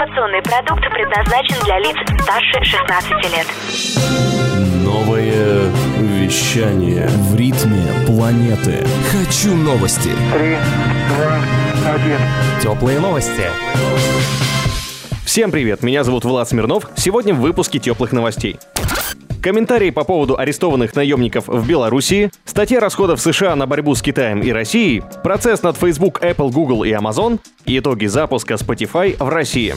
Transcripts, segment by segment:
Информационный продукт предназначен для лиц старше 16 лет. Новое вещание. В ритме планеты. Хочу новости. Три, два, один. Теплые новости. Всем привет, меня зовут Влад Смирнов. Сегодня в выпуске теплых новостей. Комментарии по поводу арестованных наемников в Белоруссии, статья расходов США на борьбу с Китаем и Россией, процесс над Facebook, Apple, Google и Amazon итоги запуска Spotify в России.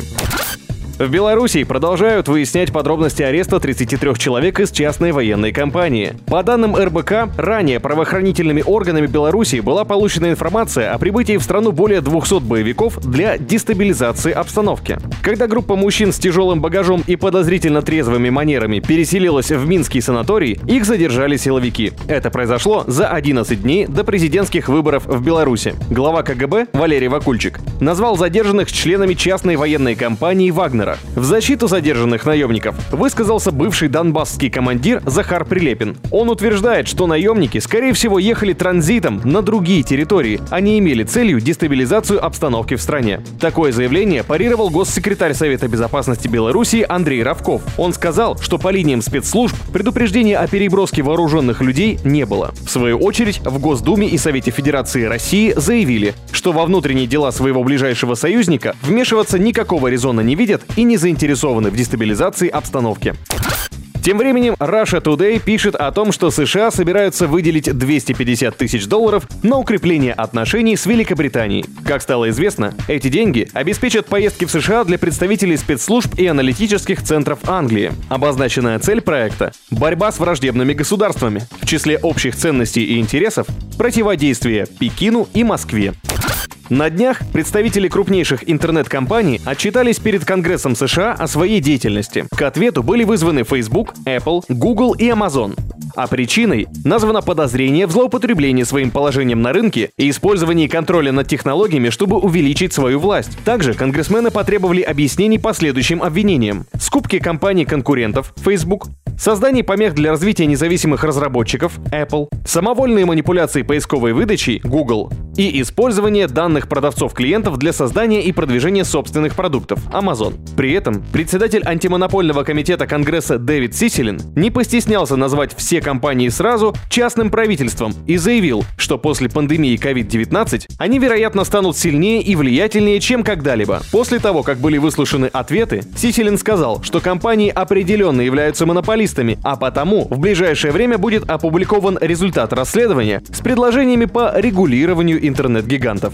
В Белоруссии продолжают выяснять подробности ареста 33 человек из частной военной компании. По данным РБК, ранее правоохранительными органами Беларуси была получена информация о прибытии в страну более 200 боевиков для дестабилизации обстановки. Когда группа мужчин с тяжелым багажом и подозрительно трезвыми манерами переселилась в Минский санаторий, их задержали силовики. Это произошло за 11 дней до президентских выборов в Беларуси. Глава КГБ Валерий Вакульчик назвал задержанных членами частной военной компании «Вагнера». В защиту задержанных наемников высказался бывший донбасский командир Захар Прилепин. Он утверждает, что наемники, скорее всего, ехали транзитом на другие территории, а не имели целью дестабилизацию обстановки в стране. Такое заявление парировал госсекретарь Совета безопасности Беларуси Андрей Равков. Он сказал, что по линиям спецслужб предупреждения о переброске вооруженных людей не было. В свою очередь, в Госдуме и Совете Федерации России заявили, что во внутренние дела своего ближайшего союзника вмешиваться никакого резона не видят и не заинтересованы в дестабилизации обстановки. Тем временем Russia Today пишет о том, что США собираются выделить 250 тысяч долларов на укрепление отношений с Великобританией. Как стало известно, эти деньги обеспечат поездки в США для представителей спецслужб и аналитических центров Англии. Обозначенная цель проекта – борьба с враждебными государствами. В числе общих ценностей и интересов – противодействие Пекину и Москве. На днях представители крупнейших интернет-компаний отчитались перед Конгрессом США о своей деятельности. К ответу были вызваны Facebook, Apple, Google и Amazon. А причиной названо подозрение в злоупотреблении своим положением на рынке и использовании контроля над технологиями, чтобы увеличить свою власть. Также конгрессмены потребовали объяснений по следующим обвинениям. Скупки компаний-конкурентов Facebook, создание помех для развития независимых разработчиков Apple, самовольные манипуляции поисковой выдачей Google и использование данных продавцов-клиентов для создания и продвижения собственных продуктов Amazon. При этом председатель антимонопольного комитета Конгресса Дэвид Сиселин не постеснялся назвать все компании сразу частным правительством и заявил, что после пандемии COVID-19 они, вероятно, станут сильнее и влиятельнее, чем когда-либо. После того, как были выслушаны ответы, Сиселин сказал, что компании определенно являются монополистами, а потому в ближайшее время будет опубликован результат расследования с предложениями по регулированию интернет-гигантов.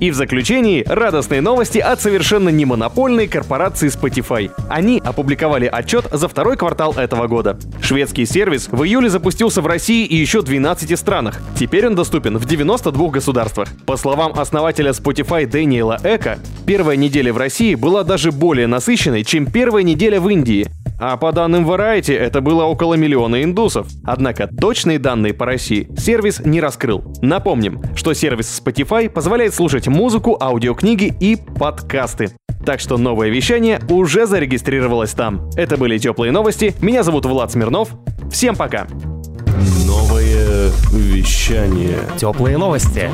И в заключении радостные новости от совершенно не монопольной корпорации Spotify. Они опубликовали отчет за второй квартал этого года. Шведский сервис в июле запустился в России и еще 12 странах. Теперь он доступен в 92 государствах. По словам основателя Spotify Дэниела Эка, первая неделя в России была даже более насыщенной, чем первая неделя в Индии. А по данным Variety, это было около миллиона индусов. Однако точные данные по России сервис не раскрыл. Напомним, что сервис Spotify позволяет слушать музыку, аудиокниги и подкасты. Так что новое вещание уже зарегистрировалось там. Это были теплые новости. Меня зовут Влад Смирнов. Всем пока. Новое вещание. Теплые новости.